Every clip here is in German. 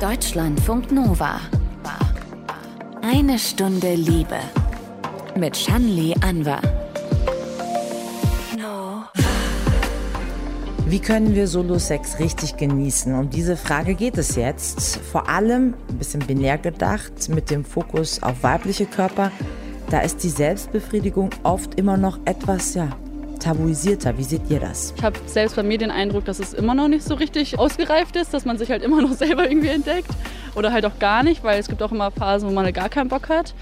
Deutschlandfunk Nova. Eine Stunde Liebe. Mit Shanli Anwar. Wie können wir Solo-Sex richtig genießen? Um diese Frage geht es jetzt. Vor allem, ein bisschen binär gedacht, mit dem Fokus auf weibliche Körper. Da ist die Selbstbefriedigung oft immer noch etwas, ja, tabuisierter. Wie seht ihr das? Ich habe selbst bei mir den Eindruck, dass es immer noch nicht so richtig ausgereift ist, dass man sich halt immer noch selber irgendwie entdeckt. Oder halt auch gar nicht, weil es gibt auch immer Phasen, wo man halt gar keinen Bock hat.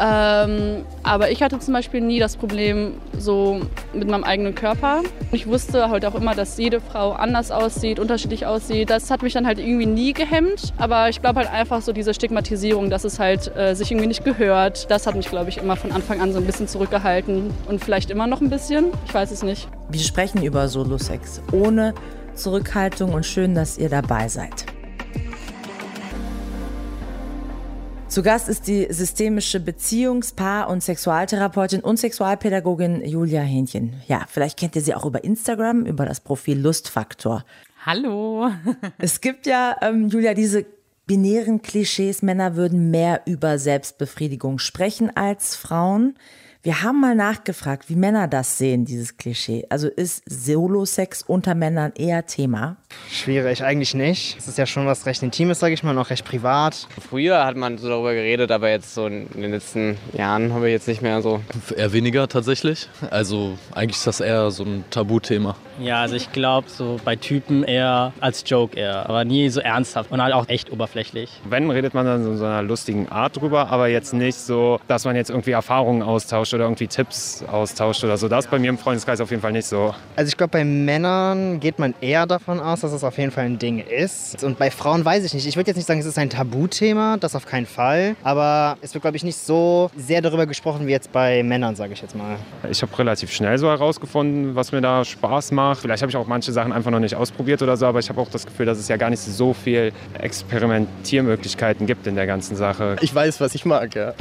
Ähm, aber ich hatte zum Beispiel nie das Problem so mit meinem eigenen Körper. Ich wusste halt auch immer, dass jede Frau anders aussieht, unterschiedlich aussieht. Das hat mich dann halt irgendwie nie gehemmt. Aber ich glaube halt einfach so diese Stigmatisierung, dass es halt äh, sich irgendwie nicht gehört, das hat mich, glaube ich, immer von Anfang an so ein bisschen zurückgehalten. Und vielleicht immer noch ein bisschen. Ich weiß es nicht. Wir sprechen über Solo-Sex ohne Zurückhaltung und schön, dass ihr dabei seid. Zu Gast ist die systemische Beziehungs-, Paar- und Sexualtherapeutin und Sexualpädagogin Julia Hähnchen. Ja, vielleicht kennt ihr sie auch über Instagram, über das Profil Lustfaktor. Hallo. es gibt ja, ähm, Julia, diese binären Klischees, Männer würden mehr über Selbstbefriedigung sprechen als Frauen. Wir haben mal nachgefragt, wie Männer das sehen, dieses Klischee. Also ist Solo-Sex unter Männern eher Thema? Schwierig, eigentlich nicht. Es ist ja schon was recht Intimes, sage ich mal, noch recht privat. Früher hat man so darüber geredet, aber jetzt so in den letzten Jahren habe ich jetzt nicht mehr so. Eher weniger tatsächlich. Also eigentlich ist das eher so ein Tabuthema. Ja, also ich glaube so bei Typen eher als Joke eher, aber nie so ernsthaft und halt auch echt oberflächlich. Wenn, redet man dann in so einer lustigen Art drüber, aber jetzt nicht so, dass man jetzt irgendwie Erfahrungen austauscht oder irgendwie Tipps austauscht oder so. Das ist bei mir im Freundeskreis auf jeden Fall nicht so. Also ich glaube, bei Männern geht man eher davon aus, dass es auf jeden Fall ein Ding ist. Und bei Frauen weiß ich nicht. Ich würde jetzt nicht sagen, es ist ein Tabuthema, das auf keinen Fall. Aber es wird, glaube ich, nicht so sehr darüber gesprochen wie jetzt bei Männern, sage ich jetzt mal. Ich habe relativ schnell so herausgefunden, was mir da Spaß macht macht. Vielleicht habe ich auch manche Sachen einfach noch nicht ausprobiert oder so, aber ich habe auch das Gefühl, dass es ja gar nicht so viel Experimentiermöglichkeiten gibt in der ganzen Sache. Ich weiß, was ich mag, ja.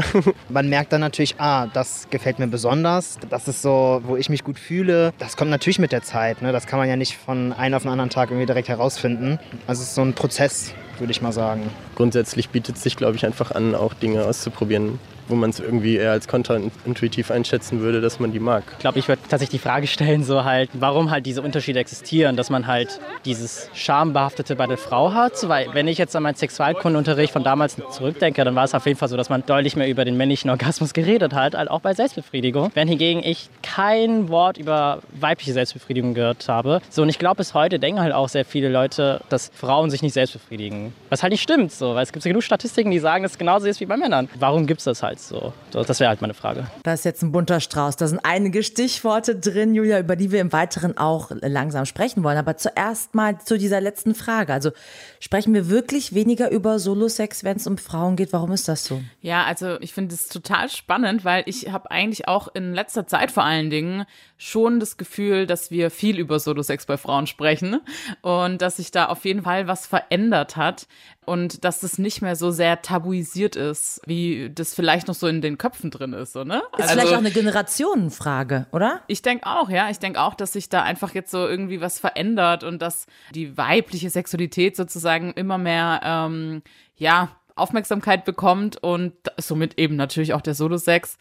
Man merkt dann natürlich, ah, das gefällt mir besonders, das ist so, wo ich mich gut fühle. Das kommt natürlich mit der Zeit, ne? das kann man ja nicht von einem auf den anderen Tag irgendwie direkt herausfinden. Also es ist so ein Prozess, würde ich mal sagen. Grundsätzlich bietet es sich, glaube ich, einfach an, auch Dinge auszuprobieren, wo man es irgendwie eher als konterintuitiv einschätzen würde, dass man die mag. Ich glaube, ich würde tatsächlich die Frage stellen, so halt, warum halt diese Unterschiede existieren, dass man halt dieses Schambehaftete bei der Frau hat, weil wenn ich jetzt an meinen Sexualkundenunterricht von damals zurückdenke, dann war es auf jeden Fall so, dass man deutlich mehr über den männlichen Orgasmus geredet hat, halt auch bei Selbstbefriedigung. Wenn hingegen ich kein Wort über weibliche Selbstbefriedigung gehört habe. So, und ich glaube, bis heute denken halt auch sehr viele Leute, dass Frauen sich nicht selbst befriedigen. Was halt nicht stimmt, so, weil es gibt genug Statistiken, die sagen, dass es genauso ist wie bei Männern. Warum gibt es das halt? Schweiz. So. Das wäre halt meine Frage. Das ist jetzt ein bunter Strauß. Da sind einige Stichworte drin, Julia, über die wir im Weiteren auch langsam sprechen wollen. Aber zuerst mal zu dieser letzten Frage. Also sprechen wir wirklich weniger über Solo-Sex, wenn es um Frauen geht? Warum ist das so? Ja, also ich finde es total spannend, weil ich habe eigentlich auch in letzter Zeit vor allen Dingen schon das Gefühl, dass wir viel über Solo-Sex bei Frauen sprechen und dass sich da auf jeden Fall was verändert hat und dass es nicht mehr so sehr tabuisiert ist, wie das vielleicht noch so in den Köpfen drin ist, so, ne? Ist also, vielleicht auch eine Generationenfrage, oder? Ich denke auch, ja. Ich denke auch, dass sich da einfach jetzt so irgendwie was verändert und dass die weibliche Sexualität sozusagen immer mehr, ähm, ja, Aufmerksamkeit bekommt und somit eben natürlich auch der Solo-Sex.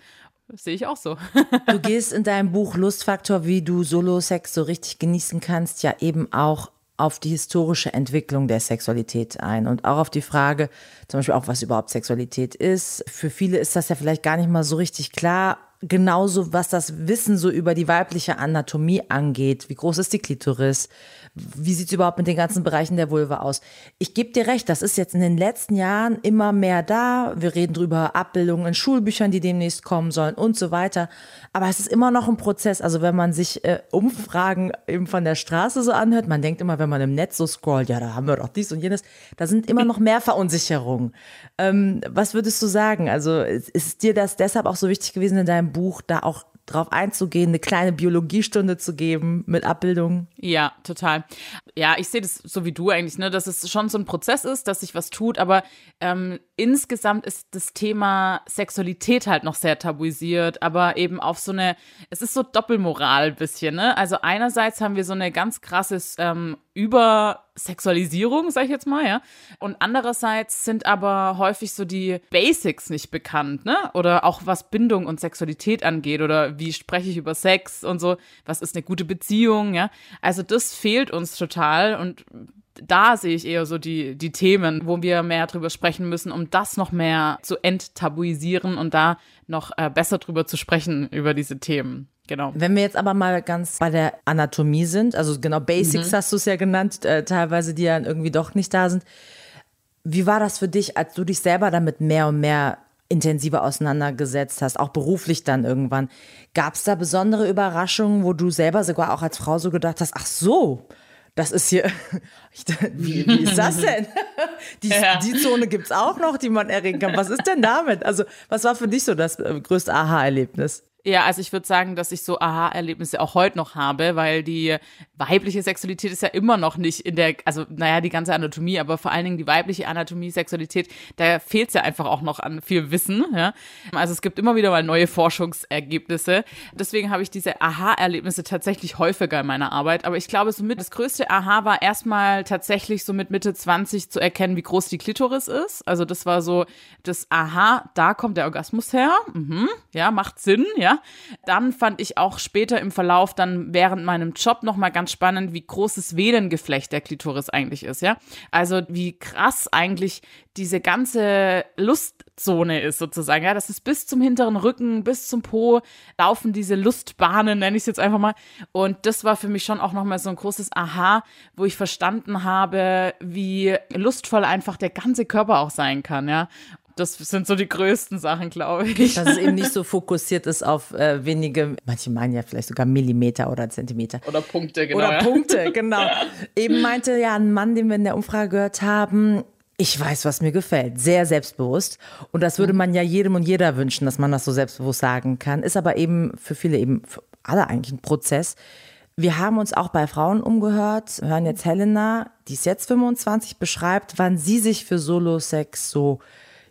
Sehe ich auch so. du gehst in deinem Buch Lustfaktor, wie du Solo-Sex so richtig genießen kannst, ja eben auch auf die historische Entwicklung der Sexualität ein und auch auf die Frage, zum Beispiel auch, was überhaupt Sexualität ist. Für viele ist das ja vielleicht gar nicht mal so richtig klar. Genauso, was das Wissen so über die weibliche Anatomie angeht. Wie groß ist die Klitoris? Wie sieht es überhaupt mit den ganzen Bereichen der Vulva aus? Ich gebe dir recht, das ist jetzt in den letzten Jahren immer mehr da. Wir reden drüber Abbildungen in Schulbüchern, die demnächst kommen sollen und so weiter. Aber es ist immer noch ein Prozess. Also wenn man sich äh, Umfragen eben von der Straße so anhört, man denkt immer, wenn man im Netz so scrollt, ja, da haben wir doch dies und jenes. Da sind immer noch mehr Verunsicherungen. Ähm, was würdest du sagen? Also ist dir das deshalb auch so wichtig gewesen in deinem Buch, da auch drauf einzugehen, eine kleine Biologiestunde zu geben mit Abbildungen? Ja, total. Ja, ich sehe das so wie du eigentlich, ne, dass es schon so ein Prozess ist, dass sich was tut, aber ähm, insgesamt ist das Thema Sexualität halt noch sehr tabuisiert, aber eben auf so eine, es ist so Doppelmoral ein bisschen, ne? Also einerseits haben wir so eine ganz krasses ähm, Übersexualisierung, sag ich jetzt mal, ja. Und andererseits sind aber häufig so die Basics nicht bekannt, ne? Oder auch was Bindung und Sexualität angeht oder wie spreche ich über Sex und so, was ist eine gute Beziehung, ja. Also das fehlt uns total und da sehe ich eher so die, die Themen, wo wir mehr drüber sprechen müssen, um das noch mehr zu enttabuisieren und da noch äh, besser drüber zu sprechen, über diese Themen. Genau. Wenn wir jetzt aber mal ganz bei der Anatomie sind, also genau Basics Mhm. hast du es ja genannt, äh, teilweise die ja irgendwie doch nicht da sind. Wie war das für dich, als du dich selber damit mehr und mehr intensiver auseinandergesetzt hast, auch beruflich dann irgendwann? Gab es da besondere Überraschungen, wo du selber sogar auch als Frau so gedacht hast, ach so, das ist hier, wie, wie ist das denn? Die, Ja. die Zone gibt es auch noch, die man erregen kann. Was ist denn damit? Also, was war für dich so das äh, größte Aha-Erlebnis? Ja, also ich würde sagen, dass ich so Aha-Erlebnisse auch heute noch habe, weil die weibliche Sexualität ist ja immer noch nicht in der, also naja, die ganze Anatomie, aber vor allen Dingen die weibliche Anatomie, Sexualität, da fehlt es ja einfach auch noch an viel Wissen. Ja? Also es gibt immer wieder mal neue Forschungsergebnisse. Deswegen habe ich diese Aha-Erlebnisse tatsächlich häufiger in meiner Arbeit. Aber ich glaube, somit das größte Aha war erstmal tatsächlich so mit Mitte 20 zu erkennen, wie groß die Klitoris ist. Also das war so das Aha, da kommt der Orgasmus her. Mhm, ja, macht Sinn, ja. Dann fand ich auch später im Verlauf dann während meinem Job nochmal ganz spannend, wie groß das Venengeflecht der Klitoris eigentlich ist, ja. Also wie krass eigentlich diese ganze Lustzone ist sozusagen, ja. Das ist bis zum hinteren Rücken, bis zum Po laufen diese Lustbahnen, nenne ich es jetzt einfach mal. Und das war für mich schon auch nochmal so ein großes Aha, wo ich verstanden habe, wie lustvoll einfach der ganze Körper auch sein kann, ja. Das sind so die größten Sachen, glaube ich. Dass es eben nicht so fokussiert ist auf äh, wenige, manche meinen ja vielleicht sogar Millimeter oder Zentimeter. Oder Punkte, genau. Oder. Punkte, genau. Eben meinte ja ein Mann, den wir in der Umfrage gehört haben, ich weiß, was mir gefällt. Sehr selbstbewusst. Und das würde man ja jedem und jeder wünschen, dass man das so selbstbewusst sagen kann. Ist aber eben für viele eben, für alle eigentlich ein Prozess. Wir haben uns auch bei Frauen umgehört, hören jetzt Helena, die ist jetzt 25, beschreibt, wann sie sich für Solo-Sex so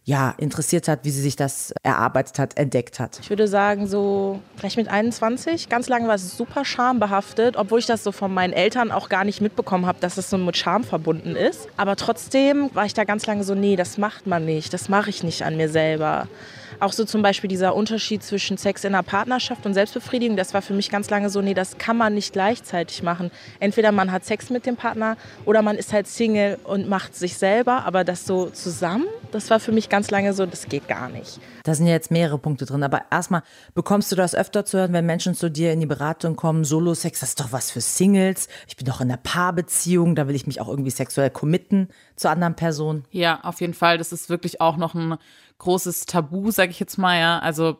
ja, interessiert hat, wie sie sich das erarbeitet hat, entdeckt hat. Ich würde sagen, so vielleicht mit 21. Ganz lange war es super schambehaftet, obwohl ich das so von meinen Eltern auch gar nicht mitbekommen habe, dass es so mit Scham verbunden ist. Aber trotzdem war ich da ganz lange so, nee, das macht man nicht, das mache ich nicht an mir selber. Auch so zum Beispiel dieser Unterschied zwischen Sex in einer Partnerschaft und Selbstbefriedigung, das war für mich ganz lange so, nee, das kann man nicht gleichzeitig machen. Entweder man hat Sex mit dem Partner oder man ist halt Single und macht sich selber, aber das so zusammen, das war für mich ganz lange so, das geht gar nicht. Da sind ja jetzt mehrere Punkte drin, aber erstmal bekommst du das öfter zu hören, wenn Menschen zu dir in die Beratung kommen, Solo-Sex, das ist doch was für Singles. Ich bin doch in einer Paarbeziehung, da will ich mich auch irgendwie sexuell committen zur anderen Person. Ja, auf jeden Fall. Das ist wirklich auch noch ein großes Tabu, sag ich jetzt mal, ja. Also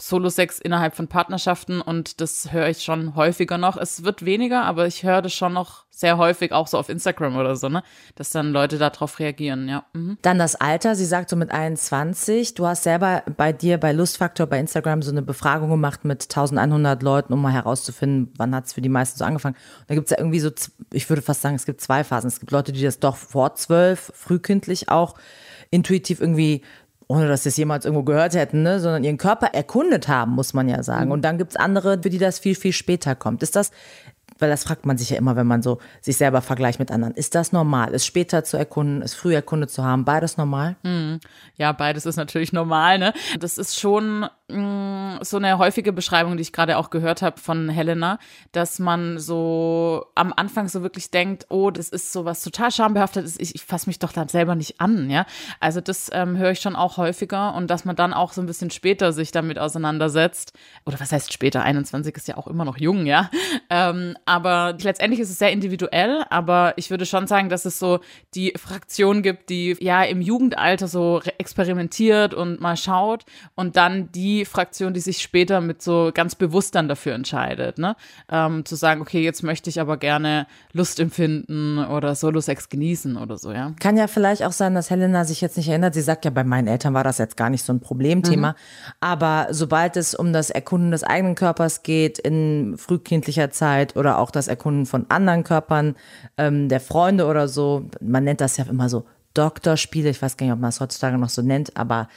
Solo-Sex innerhalb von Partnerschaften und das höre ich schon häufiger noch. Es wird weniger, aber ich höre das schon noch sehr häufig, auch so auf Instagram oder so, ne? Dass dann Leute darauf reagieren, ja. Mhm. Dann das Alter, sie sagt so mit 21. Du hast selber bei dir bei Lustfaktor bei Instagram so eine Befragung gemacht mit 1100 Leuten, um mal herauszufinden, wann hat es für die meisten so angefangen. Und da gibt es ja irgendwie so, ich würde fast sagen, es gibt zwei Phasen. Es gibt Leute, die das doch vor zwölf, frühkindlich auch intuitiv irgendwie ohne dass sie es jemals irgendwo gehört hätten, ne, sondern ihren Körper erkundet haben, muss man ja sagen. Und dann gibt's andere, für die das viel, viel später kommt. Ist das, weil das fragt man sich ja immer, wenn man so sich selber vergleicht mit anderen. Ist das normal? Ist später zu erkunden, ist früh erkundet zu haben, beides normal? Ja, beides ist natürlich normal, ne? Das ist schon mh, so eine häufige Beschreibung, die ich gerade auch gehört habe von Helena, dass man so am Anfang so wirklich denkt, oh, das ist so was total schambehaftetes, ich, ich fasse mich doch dann selber nicht an, ja? Also das ähm, höre ich schon auch häufiger und dass man dann auch so ein bisschen später sich damit auseinandersetzt. Oder was heißt später? 21 ist ja auch immer noch jung, ja? Ähm, aber letztendlich ist es sehr individuell, aber ich würde schon sagen, dass es so die Fraktion gibt, die ja im Jugendalter so experimentiert und mal schaut und dann die Fraktion, die sich später mit so ganz bewusst dann dafür entscheidet, ne? Ähm, zu sagen, okay, jetzt möchte ich aber gerne Lust empfinden oder Solo-Sex genießen oder so, ja. Kann ja vielleicht auch sein, dass Helena sich jetzt nicht erinnert. Sie sagt ja, bei meinen Eltern war das jetzt gar nicht so ein Problemthema. Aber sobald es um das Erkunden des eigenen Körpers geht, in frühkindlicher Zeit oder auch das Erkunden von anderen Körpern, ähm, der Freunde oder so, man nennt das ja immer so Doktorspiele, ich weiß gar nicht, ob man es heutzutage noch so nennt, aber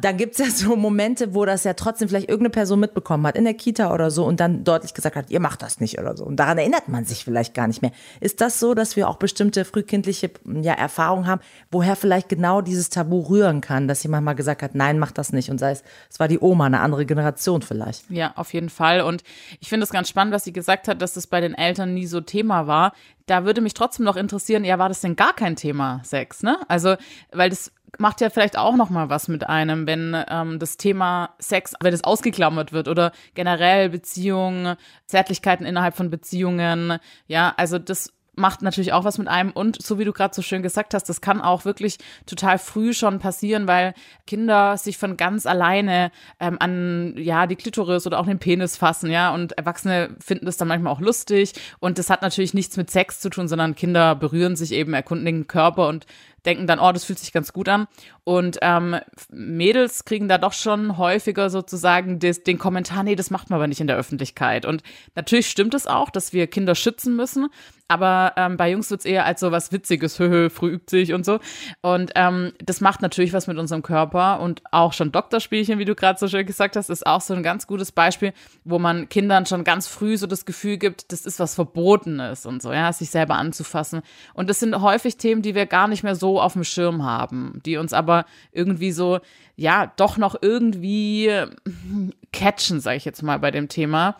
da gibt es ja so Momente, wo das ja trotzdem vielleicht irgendeine Person mitbekommen hat, in der Kita oder so, und dann deutlich gesagt hat, ihr macht das nicht oder so. Und daran erinnert man sich vielleicht gar nicht mehr. Ist das so, dass wir auch bestimmte frühkindliche ja, Erfahrungen haben, woher vielleicht genau dieses Tabu rühren kann, dass jemand mal gesagt hat, nein, mach das nicht. Und sei es, es war die Oma, eine andere Generation vielleicht. Ja, auf jeden Fall. Und ich finde es ganz spannend, was sie gesagt hat, dass das bei den Eltern nie so Thema war. Da würde mich trotzdem noch interessieren, ja, war das denn gar kein Thema Sex, ne? Also, weil das macht ja vielleicht auch noch mal was mit einem, wenn ähm, das Thema Sex, wenn es ausgeklammert wird oder generell Beziehungen, Zärtlichkeiten innerhalb von Beziehungen. Ja, also das macht natürlich auch was mit einem. Und so wie du gerade so schön gesagt hast, das kann auch wirklich total früh schon passieren, weil Kinder sich von ganz alleine ähm, an ja die Klitoris oder auch den Penis fassen, ja. Und Erwachsene finden das dann manchmal auch lustig. Und das hat natürlich nichts mit Sex zu tun, sondern Kinder berühren sich eben, erkunden den Körper und denken dann, oh, das fühlt sich ganz gut an. Und ähm, Mädels kriegen da doch schon häufiger sozusagen des, den Kommentar, nee, das macht man aber nicht in der Öffentlichkeit. Und natürlich stimmt es auch, dass wir Kinder schützen müssen, aber ähm, bei Jungs wird's eher als so was Witziges, höhö, früh übt sich und so. Und ähm, das macht natürlich was mit unserem Körper und auch schon Doktorspielchen, wie du gerade so schön gesagt hast, ist auch so ein ganz gutes Beispiel, wo man Kindern schon ganz früh so das Gefühl gibt, das ist was Verbotenes und so, ja, sich selber anzufassen. Und das sind häufig Themen, die wir gar nicht mehr so auf dem Schirm haben, die uns aber irgendwie so, ja, doch noch irgendwie catchen, sage ich jetzt mal bei dem Thema.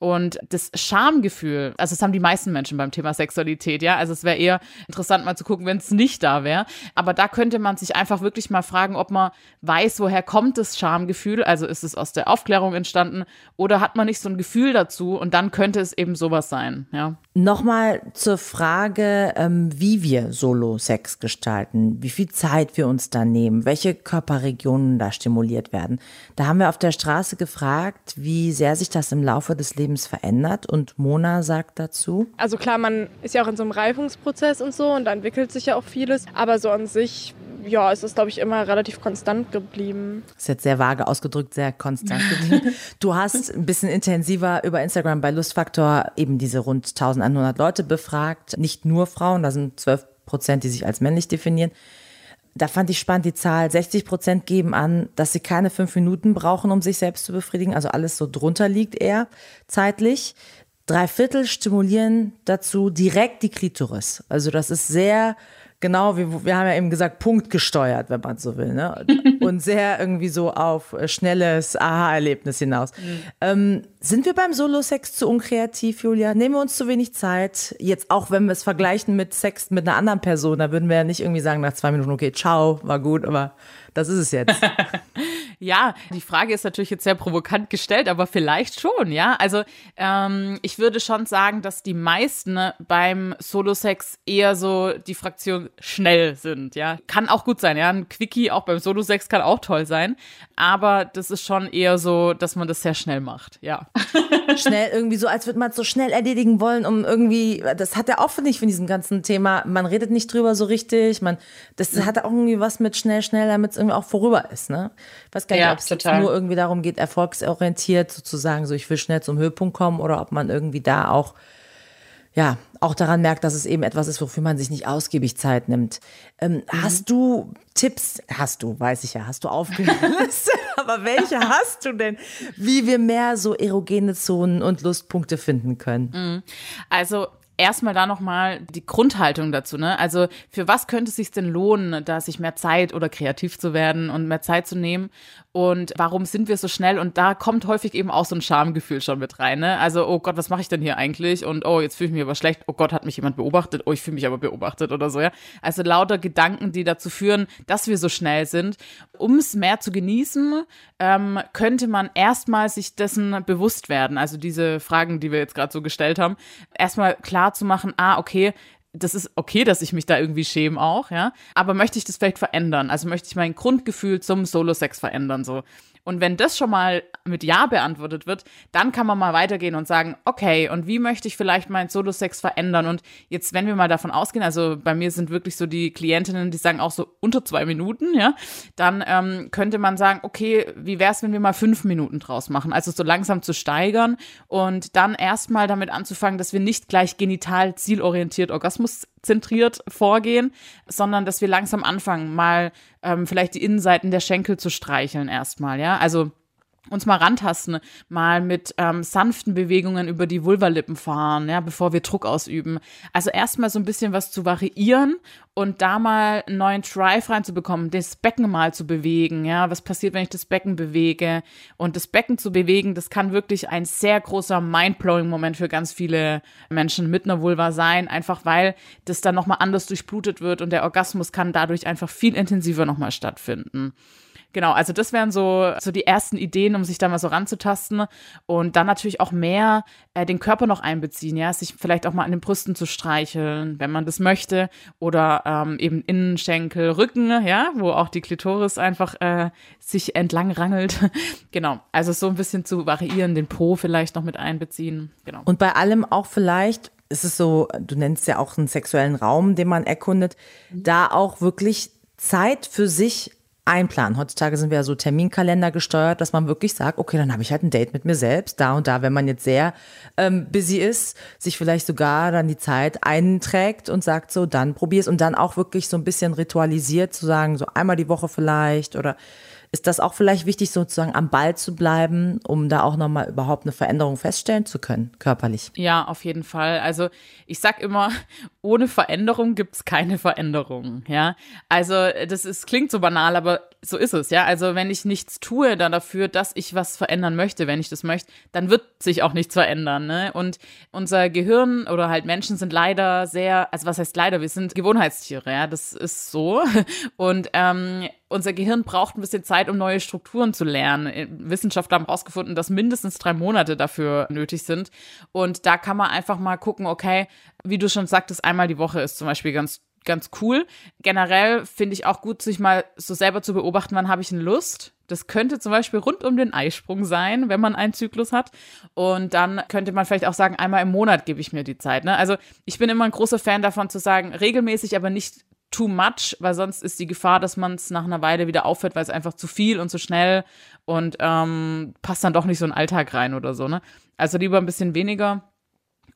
Und das Schamgefühl, also das haben die meisten Menschen beim Thema Sexualität, ja. Also es wäre eher interessant mal zu gucken, wenn es nicht da wäre. Aber da könnte man sich einfach wirklich mal fragen, ob man weiß, woher kommt das Schamgefühl. Also ist es aus der Aufklärung entstanden oder hat man nicht so ein Gefühl dazu und dann könnte es eben sowas sein, ja. Nochmal zur Frage, ähm, wie wir Solo-Sex gestalten, wie viel Zeit wir uns da nehmen, welche Körperregionen da stimuliert werden. Da haben wir auf der Straße gefragt, wie sehr sich das im Laufe des Lebens verändert und Mona sagt dazu. Also klar, man ist ja auch in so einem Reifungsprozess und so und da entwickelt sich ja auch vieles, aber so an sich ja, es ist, glaube ich, immer relativ konstant geblieben. Das ist jetzt sehr vage ausgedrückt, sehr konstant geblieben. Du hast ein bisschen intensiver über Instagram bei Lustfaktor eben diese rund 1100 Leute befragt. Nicht nur Frauen, da sind 12 Prozent, die sich als männlich definieren. Da fand ich spannend die Zahl. 60 Prozent geben an, dass sie keine fünf Minuten brauchen, um sich selbst zu befriedigen. Also alles so drunter liegt eher zeitlich. Drei Viertel stimulieren dazu direkt die Klitoris. Also das ist sehr genau, wir, wir haben ja eben gesagt, punktgesteuert, wenn man so will, ne? Und sehr irgendwie so auf äh, schnelles Aha-Erlebnis hinaus. Mhm. Ähm, sind wir beim Solo-Sex zu unkreativ, Julia? Nehmen wir uns zu wenig Zeit? Jetzt auch, wenn wir es vergleichen mit Sex mit einer anderen Person, da würden wir ja nicht irgendwie sagen nach zwei Minuten, okay, ciao, war gut, aber das ist es jetzt. ja, die Frage ist natürlich jetzt sehr provokant gestellt, aber vielleicht schon, ja. Also ähm, ich würde schon sagen, dass die meisten beim Solo-Sex eher so die Fraktion schnell sind, ja. Kann auch gut sein, ja. Ein Quickie auch beim Solo-Sex kann auch toll sein, aber das ist schon eher so, dass man das sehr schnell macht, ja. schnell irgendwie so, als würde man es so schnell erledigen wollen, um irgendwie, das hat er auch, finde ich, von diesem ganzen Thema, man redet nicht drüber so richtig, man, das hat auch irgendwie was mit schnell, schnell, damit es irgendwie auch vorüber ist, ne? Ich weiß gar nicht, ja, ob es nur irgendwie darum geht, erfolgsorientiert sozusagen, so ich will schnell zum Höhepunkt kommen oder ob man irgendwie da auch ja, auch daran merkt, dass es eben etwas ist, wofür man sich nicht ausgiebig Zeit nimmt. Ähm, mhm. Hast du Tipps? Hast du, weiß ich ja, hast du aufgelistet, aber welche hast du denn, wie wir mehr so erogene Zonen und Lustpunkte finden können? Mhm. Also erstmal da nochmal die Grundhaltung dazu, ne? Also für was könnte es sich denn lohnen, da sich mehr Zeit oder kreativ zu werden und mehr Zeit zu nehmen? Und warum sind wir so schnell? Und da kommt häufig eben auch so ein Schamgefühl schon mit rein, ne? Also, oh Gott, was mache ich denn hier eigentlich? Und oh, jetzt fühle ich mich aber schlecht. Oh Gott, hat mich jemand beobachtet? Oh, ich fühle mich aber beobachtet oder so, ja? Also lauter Gedanken, die dazu führen, dass wir so schnell sind. Um es mehr zu genießen, ähm, könnte man erstmal sich dessen bewusst werden. Also diese Fragen, die wir jetzt gerade so gestellt haben, erstmal klar zu machen, ah, okay, das ist okay, dass ich mich da irgendwie schäme auch, ja. Aber möchte ich das vielleicht verändern? Also möchte ich mein Grundgefühl zum Solo-Sex verändern, so. Und wenn das schon mal mit Ja beantwortet wird, dann kann man mal weitergehen und sagen, okay, und wie möchte ich vielleicht meinen Solo-Sex verändern? Und jetzt, wenn wir mal davon ausgehen, also bei mir sind wirklich so die Klientinnen, die sagen auch so unter zwei Minuten, ja, dann ähm, könnte man sagen, okay, wie wäre es, wenn wir mal fünf Minuten draus machen? Also so langsam zu steigern und dann erstmal damit anzufangen, dass wir nicht gleich genital zielorientiert Orgasmus zentriert vorgehen, sondern dass wir langsam anfangen, mal ähm, vielleicht die Innenseiten der Schenkel zu streicheln erstmal, ja. Also uns mal rantasten, mal mit ähm, sanften Bewegungen über die Vulvalippen fahren, ja, bevor wir Druck ausüben. Also erstmal so ein bisschen was zu variieren und da mal einen neuen Drive reinzubekommen, das Becken mal zu bewegen, ja, was passiert, wenn ich das Becken bewege und das Becken zu bewegen, das kann wirklich ein sehr großer mindblowing Moment für ganz viele Menschen mit einer Vulva sein, einfach weil das dann nochmal anders durchblutet wird und der Orgasmus kann dadurch einfach viel intensiver nochmal stattfinden. Genau, also das wären so, so die ersten Ideen, um sich da mal so ranzutasten und dann natürlich auch mehr äh, den Körper noch einbeziehen, ja, sich vielleicht auch mal an den Brüsten zu streicheln, wenn man das möchte oder ähm, eben Innenschenkel, Rücken, ja, wo auch die Klitoris einfach äh, sich entlang rangelt. genau, also so ein bisschen zu variieren, den Po vielleicht noch mit einbeziehen, genau. Und bei allem auch vielleicht ist es so, du nennst ja auch einen sexuellen Raum, den man erkundet, da auch wirklich Zeit für sich einplanen. Heutzutage sind wir ja so Terminkalender gesteuert, dass man wirklich sagt, okay, dann habe ich halt ein Date mit mir selbst, da und da, wenn man jetzt sehr ähm, busy ist, sich vielleicht sogar dann die Zeit einträgt und sagt so, dann probier's und dann auch wirklich so ein bisschen ritualisiert zu sagen, so einmal die Woche vielleicht oder ist das auch vielleicht wichtig, sozusagen am Ball zu bleiben, um da auch nochmal überhaupt eine Veränderung feststellen zu können, körperlich? Ja, auf jeden Fall. Also ich sag immer, ohne Veränderung gibt's keine Veränderung. Ja, also das ist, klingt so banal, aber so ist es. Ja, also wenn ich nichts tue dann dafür, dass ich was verändern möchte, wenn ich das möchte, dann wird sich auch nichts verändern. Ne? Und unser Gehirn oder halt Menschen sind leider sehr, also was heißt leider, wir sind Gewohnheitstiere. Ja, das ist so. Und ähm, unser Gehirn braucht ein bisschen Zeit, um neue Strukturen zu lernen. Wissenschaftler haben herausgefunden, dass mindestens drei Monate dafür nötig sind. Und da kann man einfach mal gucken, okay, wie du schon sagtest, einmal die Woche ist zum Beispiel ganz ganz cool. Generell finde ich auch gut, sich mal so selber zu beobachten, wann habe ich eine Lust. Das könnte zum Beispiel rund um den Eisprung sein, wenn man einen Zyklus hat. Und dann könnte man vielleicht auch sagen, einmal im Monat gebe ich mir die Zeit. Ne? Also ich bin immer ein großer Fan davon zu sagen, regelmäßig, aber nicht too much, weil sonst ist die Gefahr, dass man es nach einer Weile wieder aufhört, weil es einfach zu viel und zu schnell und ähm, passt dann doch nicht so in den Alltag rein oder so. Ne? Also lieber ein bisschen weniger.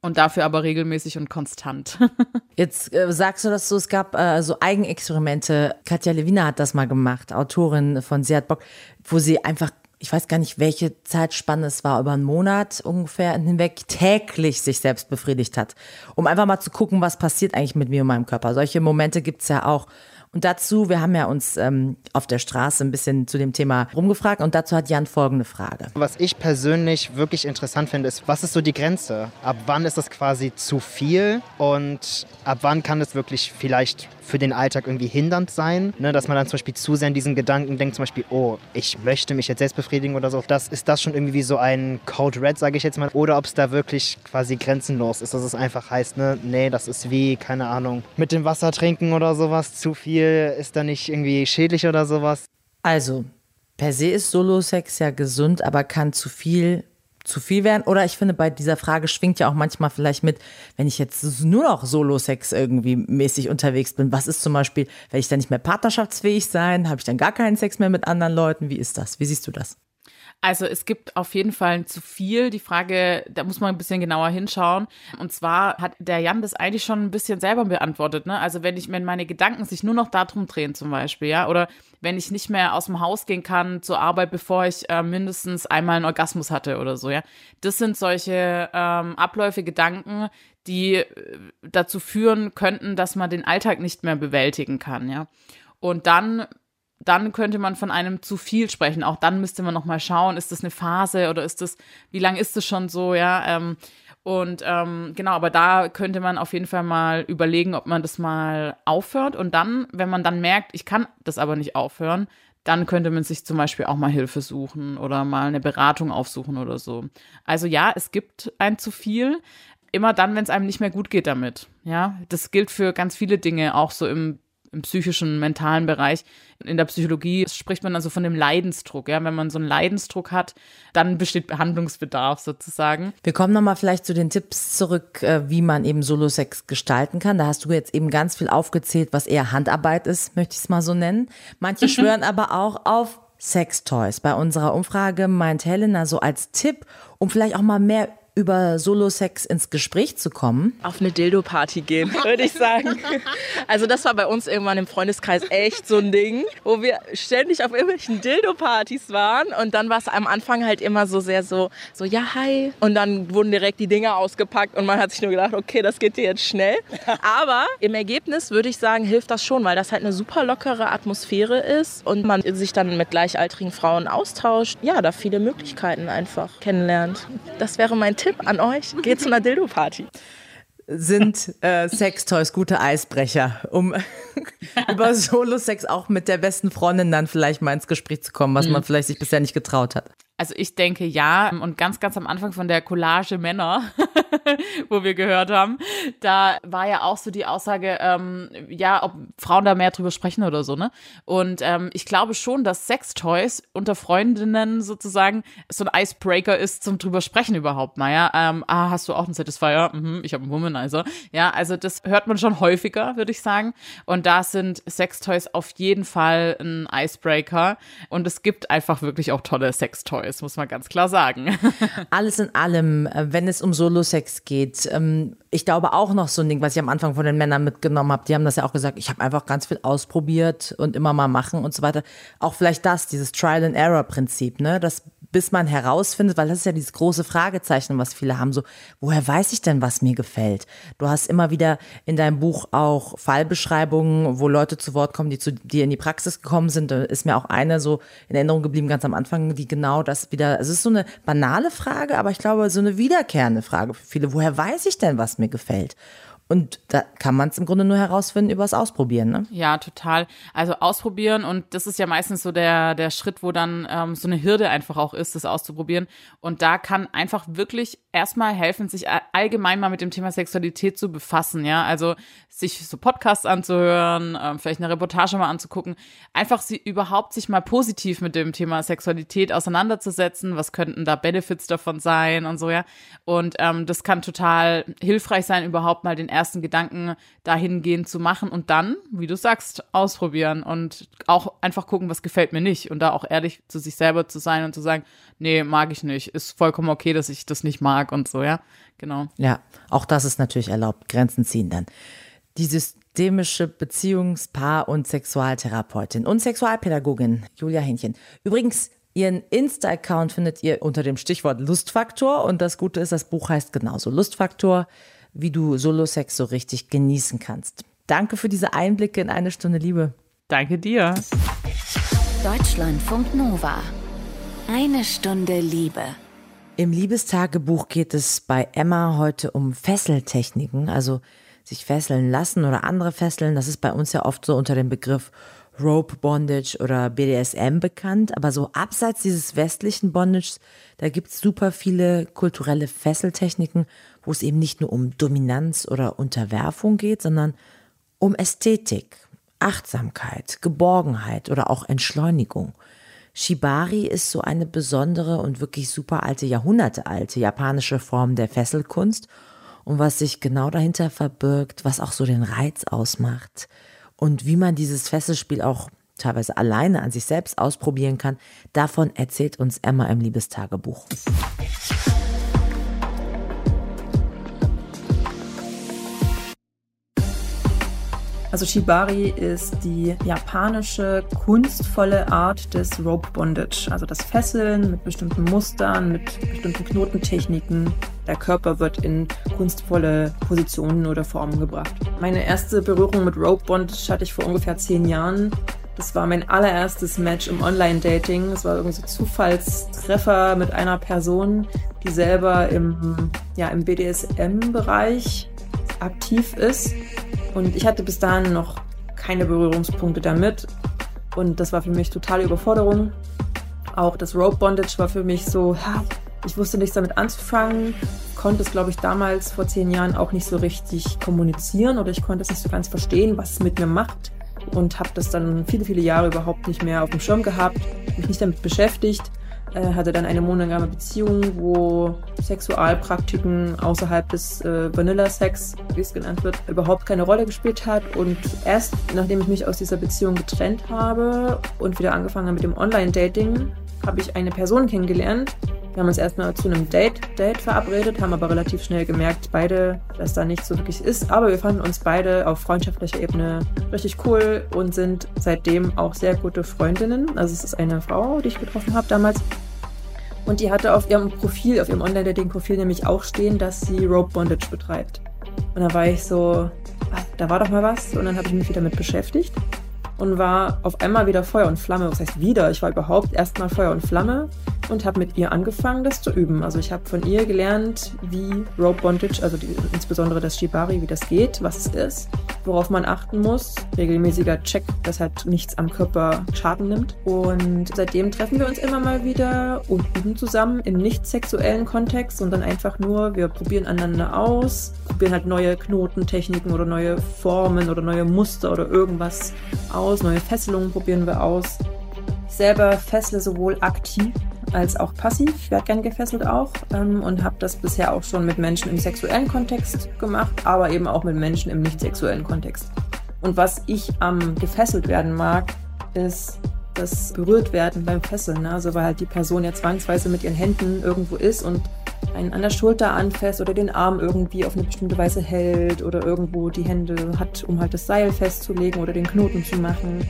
Und dafür aber regelmäßig und konstant. Jetzt äh, sagst du das so, es gab äh, so Eigenexperimente. Katja Lewina hat das mal gemacht, Autorin von Sie hat Bock, wo sie einfach ich weiß gar nicht, welche Zeitspanne es war, über einen Monat ungefähr hinweg täglich sich selbst befriedigt hat. Um einfach mal zu gucken, was passiert eigentlich mit mir und meinem Körper. Solche Momente gibt's ja auch. Und dazu, wir haben ja uns ähm, auf der Straße ein bisschen zu dem Thema rumgefragt und dazu hat Jan folgende Frage. Was ich persönlich wirklich interessant finde, ist, was ist so die Grenze? Ab wann ist das quasi zu viel und ab wann kann es wirklich vielleicht für den Alltag irgendwie hindernd sein, ne? dass man dann zum Beispiel zu sehr in diesen Gedanken denkt, zum Beispiel, oh, ich möchte mich jetzt selbst befriedigen oder so. Das, ist das schon irgendwie so ein Code Red, sage ich jetzt mal, oder ob es da wirklich quasi grenzenlos ist, dass es einfach heißt, ne, nee, das ist wie, keine Ahnung, mit dem Wasser trinken oder sowas, zu viel ist da nicht irgendwie schädlich oder sowas? Also, per se ist Solo-Sex ja gesund, aber kann zu viel zu viel werden. Oder ich finde, bei dieser Frage schwingt ja auch manchmal vielleicht mit, wenn ich jetzt nur noch Solo-Sex irgendwie mäßig unterwegs bin. Was ist zum Beispiel, wenn ich dann nicht mehr partnerschaftsfähig sein? Habe ich dann gar keinen Sex mehr mit anderen Leuten? Wie ist das? Wie siehst du das? Also es gibt auf jeden Fall zu viel. Die Frage, da muss man ein bisschen genauer hinschauen. Und zwar hat der Jan das eigentlich schon ein bisschen selber beantwortet. Ne? Also wenn ich, wenn meine Gedanken sich nur noch darum drehen zum Beispiel, ja, oder wenn ich nicht mehr aus dem Haus gehen kann zur Arbeit, bevor ich äh, mindestens einmal einen Orgasmus hatte oder so, ja. Das sind solche ähm, Abläufe, Gedanken, die äh, dazu führen könnten, dass man den Alltag nicht mehr bewältigen kann, ja. Und dann dann könnte man von einem zu viel sprechen. Auch dann müsste man noch mal schauen, ist das eine Phase oder ist das, wie lange ist das schon so, ja? Ähm, und ähm, genau, aber da könnte man auf jeden Fall mal überlegen, ob man das mal aufhört. Und dann, wenn man dann merkt, ich kann das aber nicht aufhören, dann könnte man sich zum Beispiel auch mal Hilfe suchen oder mal eine Beratung aufsuchen oder so. Also ja, es gibt ein zu viel. Immer dann, wenn es einem nicht mehr gut geht damit. Ja, das gilt für ganz viele Dinge, auch so im im psychischen, mentalen Bereich. In der Psychologie spricht man also von dem Leidensdruck. Ja? Wenn man so einen Leidensdruck hat, dann besteht Behandlungsbedarf sozusagen. Wir kommen nochmal vielleicht zu den Tipps zurück, äh, wie man eben Solo-Sex gestalten kann. Da hast du jetzt eben ganz viel aufgezählt, was eher Handarbeit ist, möchte ich es mal so nennen. Manche schwören aber auch auf Sextoys. Bei unserer Umfrage meint Helena so als Tipp, um vielleicht auch mal mehr über Solo-Sex ins Gespräch zu kommen? Auf eine Dildo-Party gehen, würde ich sagen. Also das war bei uns irgendwann im Freundeskreis echt so ein Ding, wo wir ständig auf irgendwelchen Dildo-Partys waren und dann war es am Anfang halt immer so sehr so, so ja, hi. Und dann wurden direkt die Dinger ausgepackt und man hat sich nur gedacht, okay, das geht dir jetzt schnell. Aber im Ergebnis würde ich sagen, hilft das schon, weil das halt eine super lockere Atmosphäre ist und man sich dann mit gleichaltrigen Frauen austauscht. Ja, da viele Möglichkeiten einfach kennenlernt. Das wäre mein Tipp an euch. Geht zu einer Dildo-Party sind äh, Sextoys gute Eisbrecher, um über Solo-Sex auch mit der besten Freundin dann vielleicht mal ins Gespräch zu kommen, was mhm. man vielleicht sich bisher nicht getraut hat. Also ich denke ja. Und ganz, ganz am Anfang von der Collage Männer, wo wir gehört haben, da war ja auch so die Aussage, ähm, ja, ob Frauen da mehr drüber sprechen oder so, ne? Und ähm, ich glaube schon, dass Sextoys unter Freundinnen sozusagen so ein Icebreaker ist zum drüber sprechen überhaupt. Naja, ähm, ah, hast du auch einen Satisfier? Mhm, ich habe einen Womanizer. Ja, also das hört man schon häufiger, würde ich sagen. Und da sind Sextoys auf jeden Fall ein Icebreaker. Und es gibt einfach wirklich auch tolle Sextoys. Toys, muss man ganz klar sagen. Alles in allem, äh, wenn es um Solo-Sex geht, ähm, ich glaube auch noch so ein Ding, was ich am Anfang von den Männern mitgenommen habe, die haben das ja auch gesagt, ich habe einfach ganz viel ausprobiert und immer mal machen und so weiter. Auch vielleicht das, dieses Trial-and-Error-Prinzip, ne? Das bis man herausfindet, weil das ist ja dieses große Fragezeichen, was viele haben, so, woher weiß ich denn, was mir gefällt? Du hast immer wieder in deinem Buch auch Fallbeschreibungen, wo Leute zu Wort kommen, die zu dir in die Praxis gekommen sind. Da ist mir auch eine so in Erinnerung geblieben, ganz am Anfang, die genau das wieder, es ist so eine banale Frage, aber ich glaube, so eine wiederkehrende Frage für viele. Woher weiß ich denn, was mir gefällt? Und da kann man es im Grunde nur herausfinden über das Ausprobieren, ne? Ja, total. Also ausprobieren und das ist ja meistens so der, der Schritt, wo dann ähm, so eine Hürde einfach auch ist, das auszuprobieren. Und da kann einfach wirklich erstmal helfen, sich allgemein mal mit dem Thema Sexualität zu befassen, ja. Also sich so Podcasts anzuhören, ähm, vielleicht eine Reportage mal anzugucken, einfach sie überhaupt sich mal positiv mit dem Thema Sexualität auseinanderzusetzen. Was könnten da Benefits davon sein und so, ja. Und ähm, das kann total hilfreich sein, überhaupt mal den ersten Gedanken dahingehend zu machen und dann, wie du sagst, ausprobieren und auch einfach gucken, was gefällt mir nicht und da auch ehrlich zu sich selber zu sein und zu sagen, nee, mag ich nicht, ist vollkommen okay, dass ich das nicht mag und so, ja, genau. Ja, auch das ist natürlich erlaubt, Grenzen ziehen dann. Die systemische Beziehungspaar- und Sexualtherapeutin und Sexualpädagogin Julia Hähnchen. Übrigens, Ihren Insta-Account findet ihr unter dem Stichwort Lustfaktor und das Gute ist, das Buch heißt genauso Lustfaktor wie du Solo-Sex so richtig genießen kannst. Danke für diese Einblicke in eine Stunde Liebe. Danke dir. Deutschlandfunk Nova. Eine Stunde Liebe. Im Liebestagebuch geht es bei Emma heute um Fesseltechniken, also sich fesseln lassen oder andere fesseln. Das ist bei uns ja oft so unter dem Begriff Rope Bondage oder BDSM bekannt, aber so abseits dieses westlichen Bondage, da gibt es super viele kulturelle Fesseltechniken, wo es eben nicht nur um Dominanz oder Unterwerfung geht, sondern um Ästhetik, Achtsamkeit, Geborgenheit oder auch Entschleunigung. Shibari ist so eine besondere und wirklich super alte, jahrhundertealte japanische Form der Fesselkunst und was sich genau dahinter verbirgt, was auch so den Reiz ausmacht und wie man dieses Fesselspiel auch teilweise alleine an sich selbst ausprobieren kann, davon erzählt uns Emma im Liebestagebuch. Also Shibari ist die japanische kunstvolle Art des Rope Bondage, also das Fesseln mit bestimmten Mustern, mit bestimmten Knotentechniken. Der Körper wird in kunstvolle Positionen oder Formen gebracht. Meine erste Berührung mit Rope Bondage hatte ich vor ungefähr zehn Jahren. Das war mein allererstes Match im Online-Dating. Es war irgendwie so Zufallstreffer mit einer Person, die selber im, ja, im BDSM-Bereich aktiv ist und ich hatte bis dahin noch keine Berührungspunkte damit. Und das war für mich totale Überforderung. Auch das Rope Bondage war für mich so, ich wusste nichts damit anzufangen, konnte es, glaube ich, damals vor zehn Jahren auch nicht so richtig kommunizieren oder ich konnte es nicht so ganz verstehen, was es mit mir macht und habe das dann viele, viele Jahre überhaupt nicht mehr auf dem Schirm gehabt, mich nicht damit beschäftigt hatte dann eine monogame Beziehung, wo Sexualpraktiken außerhalb des äh, Vanilla-Sex, wie es genannt wird, überhaupt keine Rolle gespielt hat. Und erst nachdem ich mich aus dieser Beziehung getrennt habe und wieder angefangen habe mit dem Online-Dating, habe ich eine Person kennengelernt, Wir haben uns erstmal zu einem Date, Date verabredet, haben aber relativ schnell gemerkt, beide, dass da nichts so wirklich ist. Aber wir fanden uns beide auf freundschaftlicher Ebene richtig cool und sind seitdem auch sehr gute Freundinnen. Also es ist eine Frau, die ich getroffen habe damals. Und die hatte auf ihrem Profil, auf ihrem Online-Dating-Profil nämlich auch stehen, dass sie Rope Bondage betreibt. Und da war ich so, ah, da war doch mal was. Und dann habe ich mich wieder damit beschäftigt und war auf einmal wieder Feuer und Flamme. Was heißt wieder? Ich war überhaupt erstmal Feuer und Flamme und habe mit ihr angefangen, das zu üben. Also ich habe von ihr gelernt, wie Rope Bondage, also die, insbesondere das Shibari, wie das geht, was es ist, worauf man achten muss. Regelmäßiger Check, dass halt nichts am Körper Schaden nimmt. Und seitdem treffen wir uns immer mal wieder und üben zusammen im nicht sexuellen Kontext, sondern einfach nur, wir probieren aneinander aus, probieren halt neue Knotentechniken oder neue Formen oder neue Muster oder irgendwas aus, neue Fesselungen probieren wir aus. Ich selber fessle sowohl aktiv als auch passiv. Ich werde gern gefesselt auch ähm, und habe das bisher auch schon mit Menschen im sexuellen Kontext gemacht, aber eben auch mit Menschen im nicht sexuellen Kontext. Und was ich am gefesselt werden mag, ist das berührt werden beim Fesseln. Ne? Also weil halt die Person ja zwangsweise mit ihren Händen irgendwo ist und einen an der Schulter anfasst oder den Arm irgendwie auf eine bestimmte Weise hält oder irgendwo die Hände hat, um halt das Seil festzulegen oder den Knoten zu machen.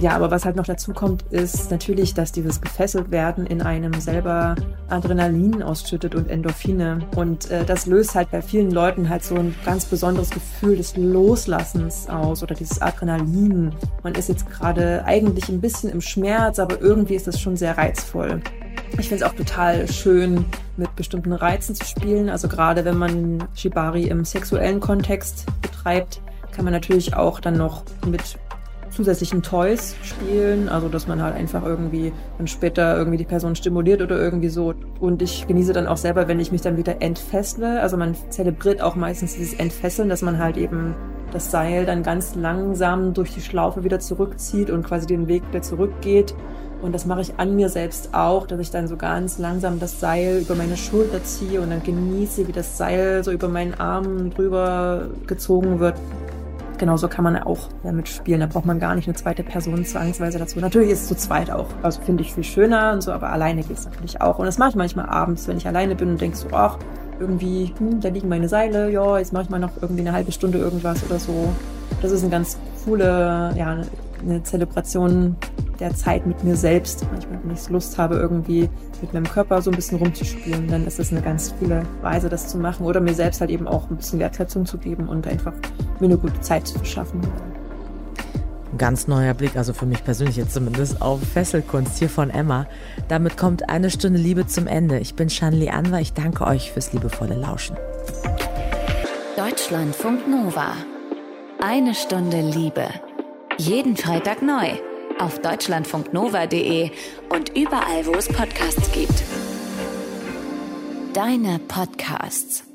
Ja, aber was halt noch dazu kommt, ist natürlich, dass dieses gefesselt werden in einem selber Adrenalin ausschüttet und Endorphine. Und äh, das löst halt bei vielen Leuten halt so ein ganz besonderes Gefühl des Loslassens aus oder dieses Adrenalin. Man ist jetzt gerade eigentlich ein bisschen im Schmerz, aber irgendwie ist das schon sehr reizvoll. Ich finde es auch total schön, mit bestimmten Reizen zu spielen. Also gerade wenn man Shibari im sexuellen Kontext betreibt, kann man natürlich auch dann noch mit zusätzlichen Toys spielen, also dass man halt einfach irgendwie dann später irgendwie die Person stimuliert oder irgendwie so. Und ich genieße dann auch selber, wenn ich mich dann wieder entfessle. Also man zelebriert auch meistens dieses Entfesseln, dass man halt eben das Seil dann ganz langsam durch die Schlaufe wieder zurückzieht und quasi den Weg wieder zurückgeht. Und das mache ich an mir selbst auch, dass ich dann so ganz langsam das Seil über meine Schulter ziehe und dann genieße, wie das Seil so über meinen Arm drüber gezogen wird genauso kann man auch damit spielen. Da braucht man gar nicht eine zweite Person zwangsweise dazu. Natürlich ist es zu zweit auch, also finde ich viel schöner und so, aber alleine geht es natürlich auch. Und das mache ich manchmal abends, wenn ich alleine bin und denke so, ach, irgendwie, hm, da liegen meine Seile, ja, jetzt mache ich mal noch irgendwie eine halbe Stunde irgendwas oder so. Das ist eine ganz coole, ja, eine Zelebration der Zeit mit mir selbst. Manchmal, wenn ich Lust habe, irgendwie mit meinem Körper so ein bisschen rumzuspielen, dann ist es eine ganz coole Weise, das zu machen. Oder mir selbst halt eben auch ein bisschen Wertschätzung zu geben und einfach mir eine gute Zeit zu verschaffen. Ein ganz neuer Blick, also für mich persönlich jetzt zumindest, auf Fesselkunst hier von Emma. Damit kommt eine Stunde Liebe zum Ende. Ich bin Shanli Anwar. Ich danke euch fürs liebevolle Lauschen. Deutschlandfunk Nova. Eine Stunde Liebe. Jeden Freitag neu auf deutschlandfunknova.de und überall, wo es Podcasts gibt. Deine Podcasts.